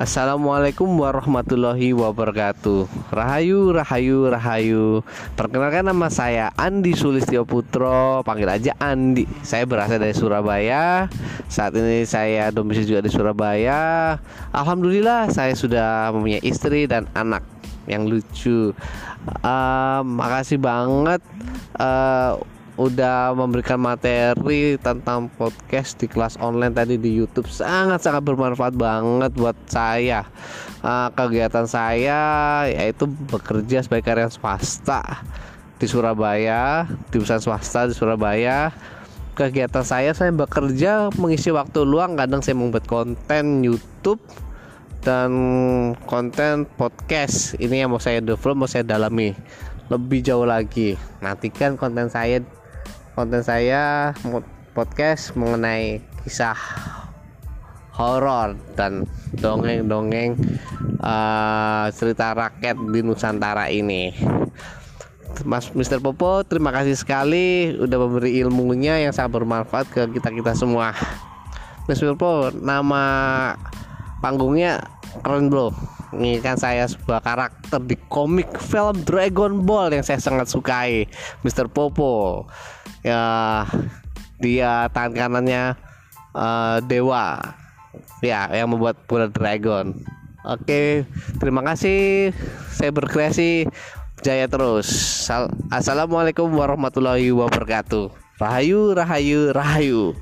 Assalamualaikum warahmatullahi wabarakatuh. Rahayu, Rahayu, Rahayu. Perkenalkan nama saya Andi Sulistyo Putro Panggil aja Andi. Saya berasal dari Surabaya. Saat ini saya domisili juga di Surabaya. Alhamdulillah saya sudah mempunyai istri dan anak. Yang lucu. Uh, Makasih banget. Uh, udah memberikan materi tentang podcast di kelas online tadi di YouTube. Sangat-sangat bermanfaat banget buat saya. Uh, kegiatan saya yaitu bekerja sebagai karyawan swasta di Surabaya, di perusahaan swasta di Surabaya. Kegiatan saya saya bekerja mengisi waktu luang. Kadang saya membuat konten YouTube dan konten podcast. Ini yang mau saya develop mau saya dalami. Lebih jauh lagi. Nantikan konten saya konten saya podcast mengenai kisah horor dan dongeng-dongeng uh, cerita rakyat di Nusantara ini. Mas Mr. Popo, terima kasih sekali udah memberi ilmunya yang sangat bermanfaat ke kita-kita semua. Mr. Popo, nama panggungnya keren bro ini kan saya sebuah karakter di komik film Dragon Ball yang saya sangat sukai Mr. Popo ya dia tangan kanannya uh, dewa. Ya yang membuat bola dragon. Oke terima kasih. Saya berkreasi jaya terus. Assalamualaikum warahmatullahi wabarakatuh. Rahayu rahayu rahayu